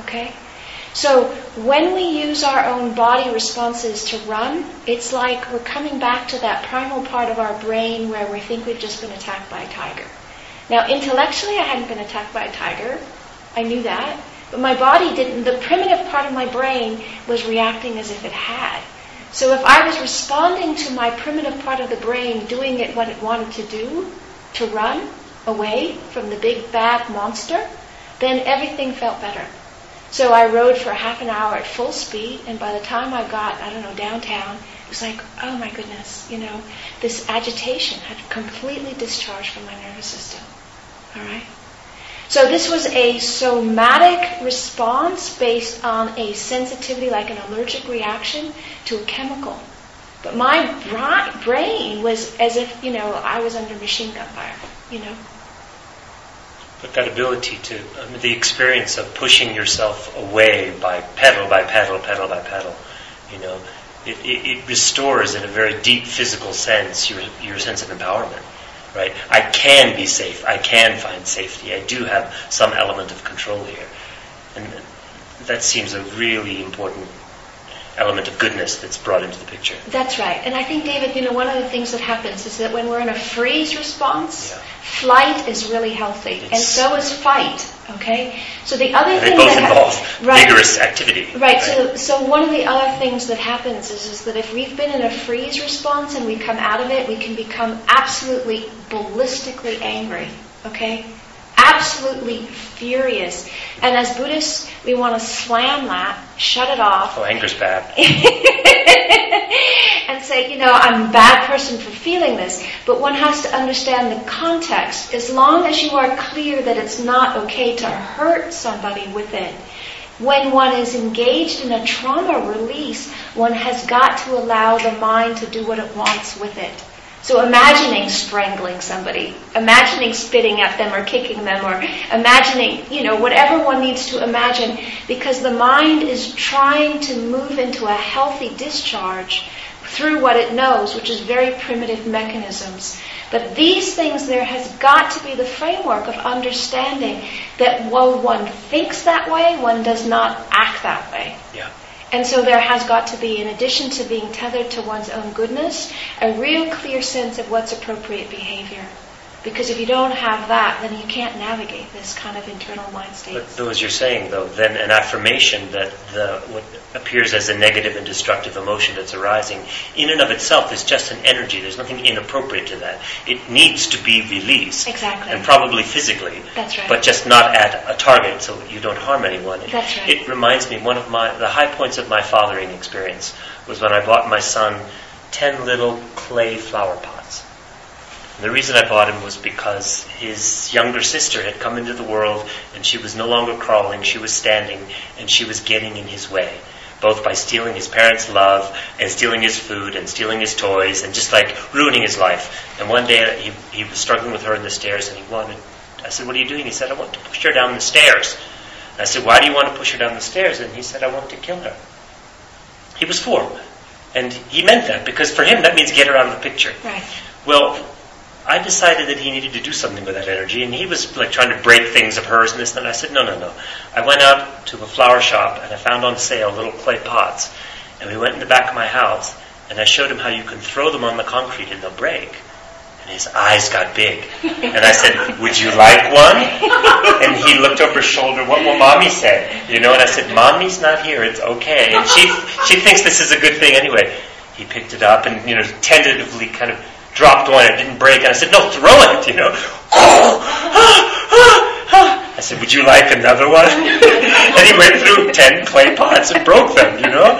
Okay? So when we use our own body responses to run, it's like we're coming back to that primal part of our brain where we think we've just been attacked by a tiger. Now, intellectually, I hadn't been attacked by a tiger. I knew that. But my body didn't, the primitive part of my brain was reacting as if it had. So if I was responding to my primitive part of the brain doing it what it wanted to do, to run away from the big bad monster, then everything felt better. So I rode for half an hour at full speed, and by the time I got, I don't know, downtown, it was like, oh my goodness, you know, this agitation had completely discharged from my nervous system. All right? So this was a somatic response based on a sensitivity, like an allergic reaction to a chemical. But my brain was as if, you know, I was under machine gun fire, you know. But that ability to, I mean, the experience of pushing yourself away by pedal by pedal, pedal by pedal, you know, it, it, it restores in a very deep physical sense your, your sense of empowerment, right? I can be safe. I can find safety. I do have some element of control here. And that seems a really important element of goodness that's brought into the picture. That's right. And I think, David, you know, one of the things that happens is that when we're in a freeze response, yeah. flight is really healthy, it's and so is fight. Okay. So the other thing they both that involve ha- right, vigorous activity. Right. right. So, so one of the other things that happens is, is that if we've been in a freeze response and we come out of it, we can become absolutely ballistically angry. Okay absolutely furious. And as Buddhists, we want to slam that, shut it off. Oh, anger's bad. (laughs) and say, you know, I'm a bad person for feeling this. But one has to understand the context. As long as you are clear that it's not okay to hurt somebody with it, when one is engaged in a trauma release, one has got to allow the mind to do what it wants with it. So imagining strangling somebody, imagining spitting at them or kicking them or imagining, you know, whatever one needs to imagine because the mind is trying to move into a healthy discharge through what it knows, which is very primitive mechanisms. But these things, there has got to be the framework of understanding that while one thinks that way, one does not act that way. Yeah. And so there has got to be, in addition to being tethered to one's own goodness, a real clear sense of what's appropriate behavior. Because if you don't have that, then you can't navigate this kind of internal mind state. But though, as you're saying, though, then an affirmation that the what appears as a negative and destructive emotion that's arising, in and of itself, is just an energy. There's nothing inappropriate to that. It needs to be released. Exactly. And probably physically. That's right. But just not at a target, so you don't harm anyone. That's right. It reminds me one of my the high points of my fathering experience was when I bought my son ten little clay flower pots the reason I bought him was because his younger sister had come into the world and she was no longer crawling, she was standing, and she was getting in his way. Both by stealing his parents' love and stealing his food and stealing his toys and just like ruining his life. And one day he, he was struggling with her in the stairs and he wanted, I said, What are you doing? He said, I want to push her down the stairs. And I said, Why do you want to push her down the stairs? And he said, I want to kill her. He was four. And he meant that because for him that means get her out of the picture. Right. Well, I decided that he needed to do something with that energy, and he was like trying to break things of hers and this and that. I said, no, no, no. I went out to a flower shop and I found on sale little clay pots, and we went in the back of my house, and I showed him how you can throw them on the concrete and they'll break. And his eyes got big. And I said, Would you like one? And he looked over his shoulder, What will mommy say? You know, and I said, Mommy's not here, it's okay. And she, she thinks this is a good thing anyway. He picked it up and, you know, tentatively kind of dropped one. It didn't break. And I said, No, throw it, you know. I said, Would you like another one? (laughs) and he went through 10 clay pots and broke them, you know.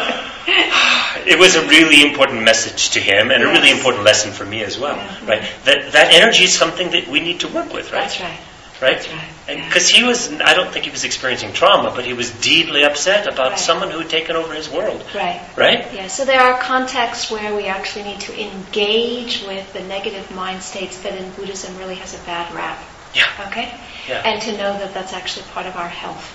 (sighs) It was a really important message to him and a really important lesson for me as well, right? That, that energy is something that we need to work with, right? That's right. Right? Because he was, I don't think he was experiencing trauma, but he was deeply upset about Right. someone who had taken over his world, Right. right? Yeah, so there are contexts where we actually need to engage with the negative mind states that in Buddhism really has a bad rap. Yeah. Okay? Yeah. And to know that that's actually part of our health.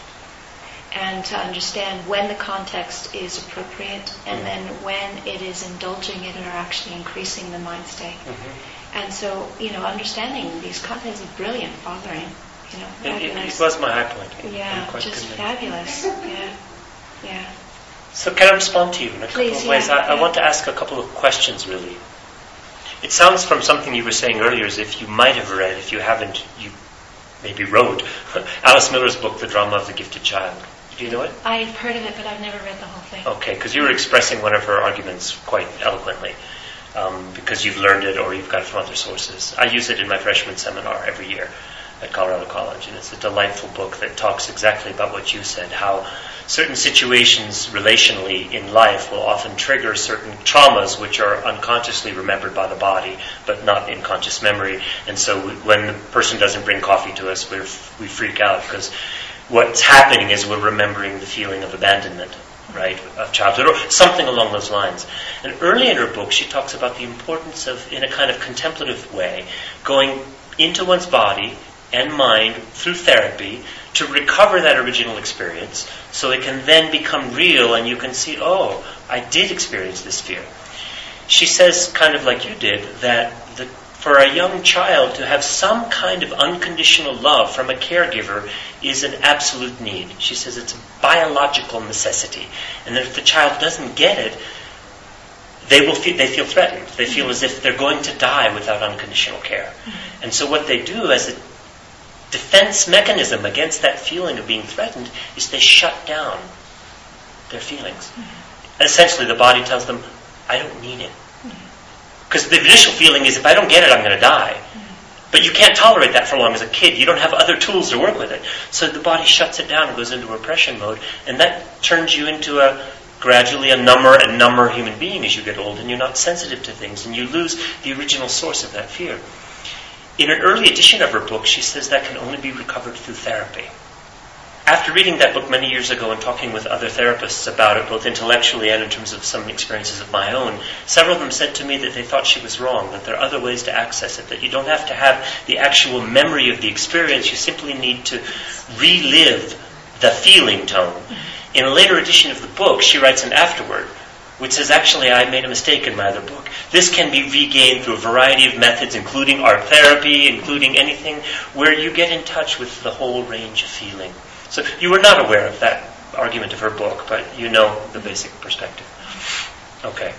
And to understand when the context is appropriate and Mhm. then when it is indulging it or actually increasing the mind state. Mhm. And so, you know, understanding these contexts is brilliant, fathering. You know, It, it, it was my high point. Yeah, just fabulous. Yeah, yeah. So can I respond to you in a Please, couple of ways? yeah, I, I yeah. want to ask a couple of questions, really. It sounds from something you were saying earlier as if you might have read, if you haven't, you maybe wrote, (laughs) Alice Miller's book, The Drama of the Gifted Child. Do you know it? I've heard of it, but I've never read the whole thing. Okay, because you were expressing one of her arguments quite eloquently, um, because you've learned it or you've got it from other sources. I use it in my freshman seminar every year at Colorado College, and it's a delightful book that talks exactly about what you said, how certain situations relationally in life will often trigger certain traumas which are unconsciously remembered by the body, but not in conscious memory. And so we, when the person doesn't bring coffee to us, we're, we freak out because what's happening is we're remembering the feeling of abandonment, right, of childhood, or something along those lines. And early in her book, she talks about the importance of, in a kind of contemplative way, going into one's body and mind through therapy to recover that original experience so it can then become real and you can see, oh, I did experience this fear. She says, kind of like you did, that the, for a young child to have some kind of unconditional love from a caregiver is an absolute need. She says it's a biological necessity. And that if the child doesn't get it, they will feel, they feel threatened. They feel mm-hmm. as if they're going to die without unconditional care. Mm-hmm. And so what they do as a defense mechanism against that feeling of being threatened is they shut down their feelings. Mm-hmm. Essentially, the body tells them, I don't need it. Because the initial feeling is, if I don't get it, I'm going to die. But you can't tolerate that for long as a kid. You don't have other tools to work with it. So the body shuts it down and goes into repression mode, and that turns you into a gradually a number and number human being as you get old, and you're not sensitive to things, and you lose the original source of that fear. In an early edition of her book, she says that can only be recovered through therapy. After reading that book many years ago and talking with other therapists about it, both intellectually and in terms of some experiences of my own, several of them said to me that they thought she was wrong, that there are other ways to access it, that you don't have to have the actual memory of the experience, you simply need to relive the feeling tone. In a later edition of the book, she writes an afterword, which says, actually, I made a mistake in my other book. This can be regained through a variety of methods, including art therapy, including anything where you get in touch with the whole range of feeling. So you were not aware of that argument of her book, but you know the basic perspective. Okay.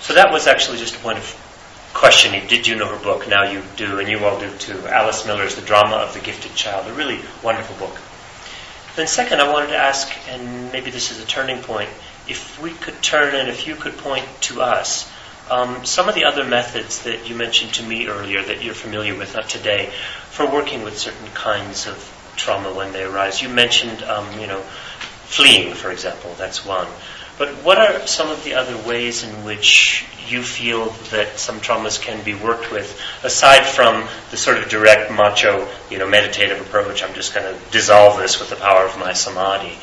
So that was actually just a point of questioning. Did you know her book? Now you do, and you all do too. Alice Miller's The Drama of the Gifted Child, a really wonderful book. Then second, I wanted to ask, and maybe this is a turning point, if we could turn and if you could point to us um, some of the other methods that you mentioned to me earlier that you're familiar with, not today, for working with certain kinds of trauma when they arise. You mentioned, um, you know, fleeing, for example. That's one. But what are some of the other ways in which you feel that some traumas can be worked with, aside from the sort of direct macho, you know, meditative approach? I'm just going to dissolve this with the power of my samadhi.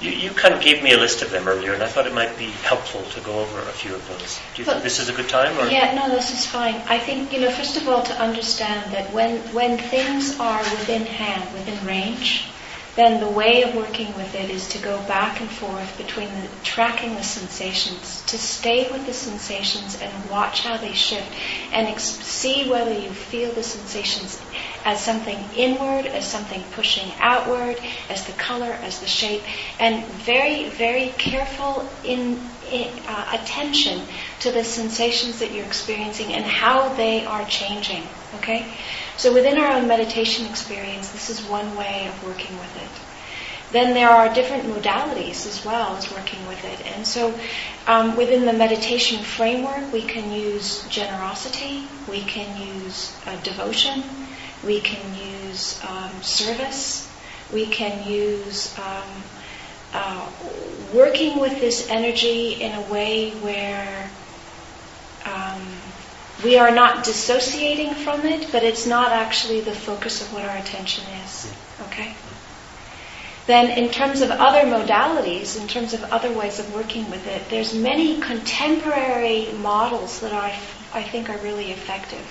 You, you kind of gave me a list of them earlier, and I thought it might be helpful to go over a few of those. Do you think this is a good time? Or? Yeah, no, this is fine. I think, you know, first of all, to understand that when, when things are within hand, within range, then the way of working with it is to go back and forth between the, tracking the sensations, to stay with the sensations and watch how they shift, and ex- see whether you feel the sensations as something inward, as something pushing outward, as the color, as the shape, and very, very careful in uh, attention to the sensations that you're experiencing and how they are changing. Okay? So within our own meditation experience, this is one way of working with it. Then there are different modalities as well as working with it. And so um, within the meditation framework, we can use generosity, we can use uh, devotion, we can use um, service, we can use um, uh, working with this energy in a way where we are not dissociating from it, but it's not actually the focus of what our attention is. Okay? Then, in terms of other modalities, in terms of other ways of working with it, there's many contemporary models that I, I think are really effective.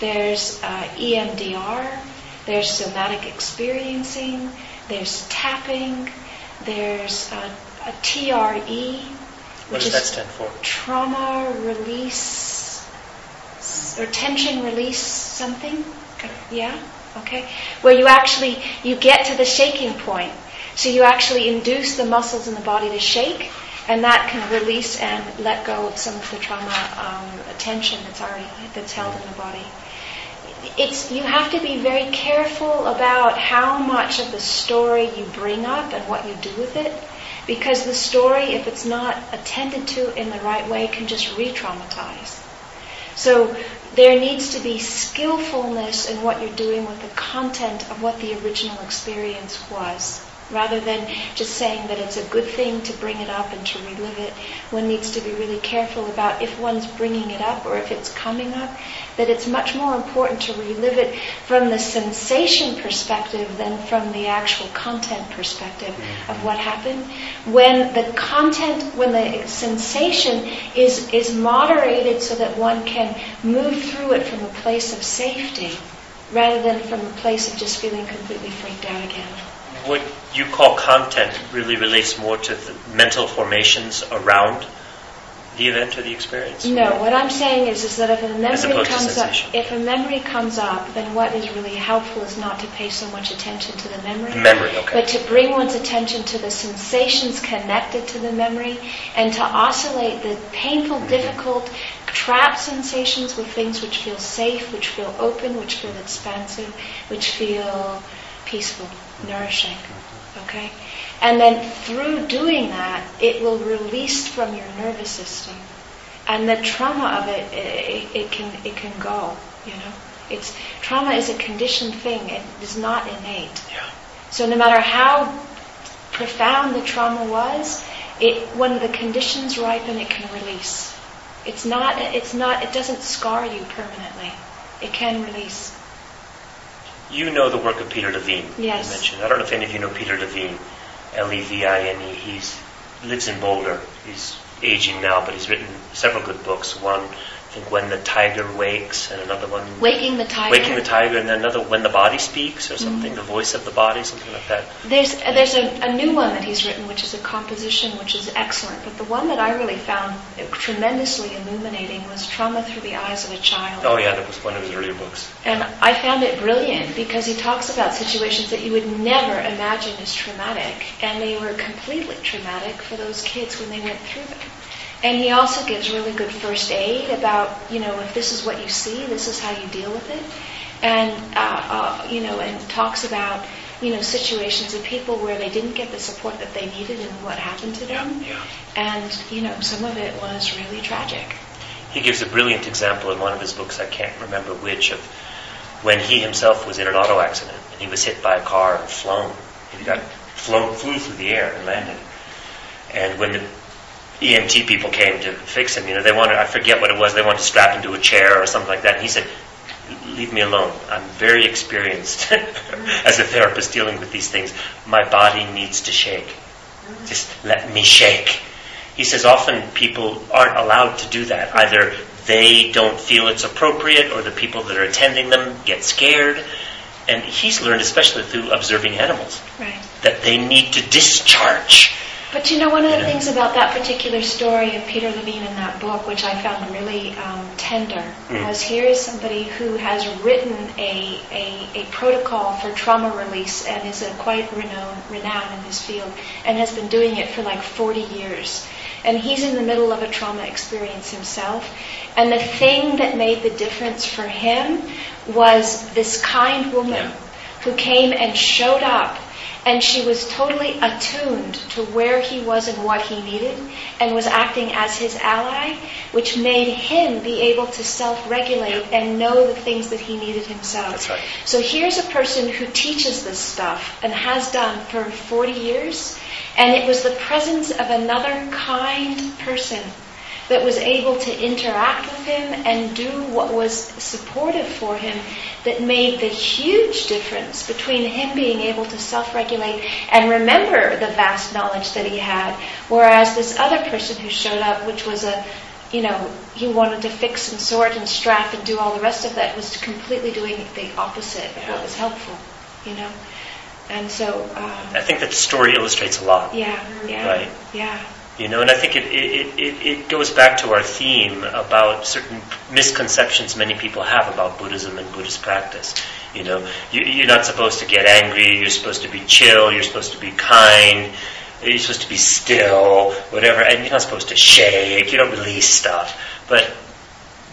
There's uh, EMDR, there's somatic experiencing, there's tapping, there's a, a TRE, what does that stand for? Trauma release or tension release something. Yeah. Okay. Where you actually you get to the shaking point, so you actually induce the muscles in the body to shake, and that can release and let go of some of the trauma um, tension that's already that's held in the body it's you have to be very careful about how much of the story you bring up and what you do with it because the story if it's not attended to in the right way can just re-traumatize so there needs to be skillfulness in what you're doing with the content of what the original experience was rather than just saying that it's a good thing to bring it up and to relive it. One needs to be really careful about if one's bringing it up or if it's coming up, that it's much more important to relive it from the sensation perspective than from the actual content perspective of what happened. When the content, when the sensation is, is moderated so that one can move through it from a place of safety rather than from a place of just feeling completely freaked out again what you call content really relates more to the mental formations around the event or the experience? No, what I'm saying is, is that if a memory comes up, if a memory comes up, then what is really helpful is not to pay so much attention to the memory. Memory, okay. But to bring one's attention to the sensations connected to the memory and to oscillate the painful, mm-hmm. difficult, trap sensations with things which feel safe, which feel open, which feel expansive, which feel peaceful nourishing. Okay? And then through doing that, it will release from your nervous system. And the trauma of it, it, it can, it can go, you know? It's, trauma is a conditioned thing. It is not innate. Yeah. So no matter how profound the trauma was, it, when the conditions ripen, it can release. It's not, it's not, it doesn't scar you permanently. It can release you know the work of Peter Levine. Yes. You mentioned. I don't know if any of you know Peter Levine, L-E-V-I-N-E. He lives in Boulder. He's aging now, but he's written several good books. One think When the Tiger Wakes, and another one. Waking the Tiger. Waking the Tiger, and then another When the Body Speaks, or something, mm-hmm. the voice of the body, something like that. There's uh, there's a, a, new one that he's written, which is a composition, which is excellent. But the one that I really found tremendously illuminating was Trauma Through the Eyes of a Child. Oh yeah, that was one of his earlier books. And I found it brilliant because he talks about situations that you would never imagine as traumatic, and they were completely traumatic for those kids when they went through them. And he also gives really good first aid about, you know, if this is what you see, this is how you deal with it. And, uh, uh, you know, and talks about, you know, situations of people where they didn't get the support that they needed and what happened to them. Yeah, yeah. And, you know, some of it was really tragic. He gives a brilliant example in one of his books, I can't remember which, of when he himself was in an auto accident and he was hit by a car and flown. He got flown, flew through the air and landed. And when the EMT people came to fix him. You know, they wanted, I forget what it was, they wanted to strap him to a chair or something like that. And he said, leave me alone. I'm very experienced (laughs) as a therapist dealing with these things. My body needs to shake. Just let me shake. He says often people aren't allowed to do that. Either they don't feel it's appropriate or the people that are attending them get scared. And he's learned, especially through observing animals, right. that they need to discharge But you know, one of the Yeah. things about that particular story of Peter Levine in that book, which I found really um, tender, Mm. was here is somebody who has written a, a, a protocol for trauma release and is a quite renowned, renowned in his field and has been doing it for like 40 years. And he's in the middle of a trauma experience himself. And the thing that made the difference for him was this kind woman Yeah. who came and showed up and she was totally attuned to where he was and what he needed and was acting as his ally, which made him be able to self-regulate and know the things that he needed himself. That's right. So here's a person who teaches this stuff and has done for 40 years, and it was the presence of another kind person that was able to interact with him and do what was supportive for him that made the huge difference between him being able to self-regulate and remember the vast knowledge that he had, whereas this other person who showed up, which was a you know, he wanted to fix and sort and strap and do all the rest of that was completely doing the opposite of what was helpful, you know. And so, um, I think that story illustrates a lot. yeah, yeah, Right. yeah, You know, and I think it, it, it, it goes back to our theme about certain misconceptions many people have about Buddhism and Buddhist practice. You know, you, you're not supposed to get angry, you're supposed to be chill, you're supposed to be kind, you're supposed to be still, whatever, and you're not supposed to shake, you don't release stuff. But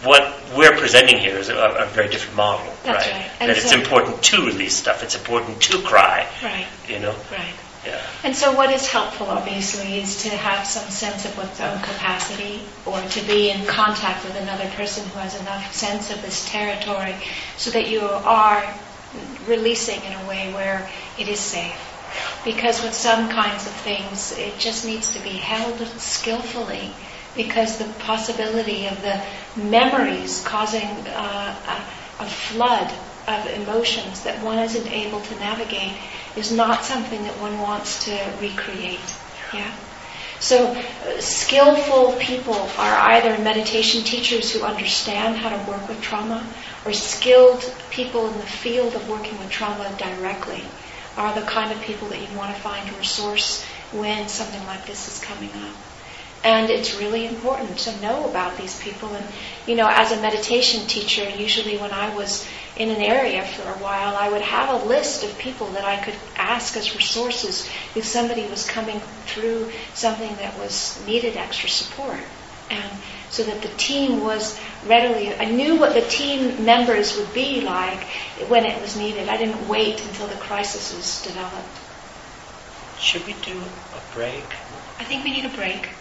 what we're presenting here is a, a very different model, That's right? right. That it's so- important to release stuff, it's important to cry, right, you know? right. Yeah. And so, what is helpful, obviously, is to have some sense of one's own capacity or to be in contact with another person who has enough sense of this territory so that you are releasing in a way where it is safe. Because with some kinds of things, it just needs to be held skillfully because the possibility of the memories causing uh, a, a flood of emotions that one isn't able to navigate is not something that one wants to recreate. Yeah. So, uh, skillful people are either meditation teachers who understand how to work with trauma, or skilled people in the field of working with trauma directly are the kind of people that you want to find your source when something like this is coming up. And it's really important to know about these people. And, you know, as a meditation teacher, usually when I was in an area for a while, I would have a list of people that I could ask as resources if somebody was coming through something that was needed extra support. And so that the team was readily, I knew what the team members would be like when it was needed. I didn't wait until the crisis was developed. Should we do a break? I think we need a break.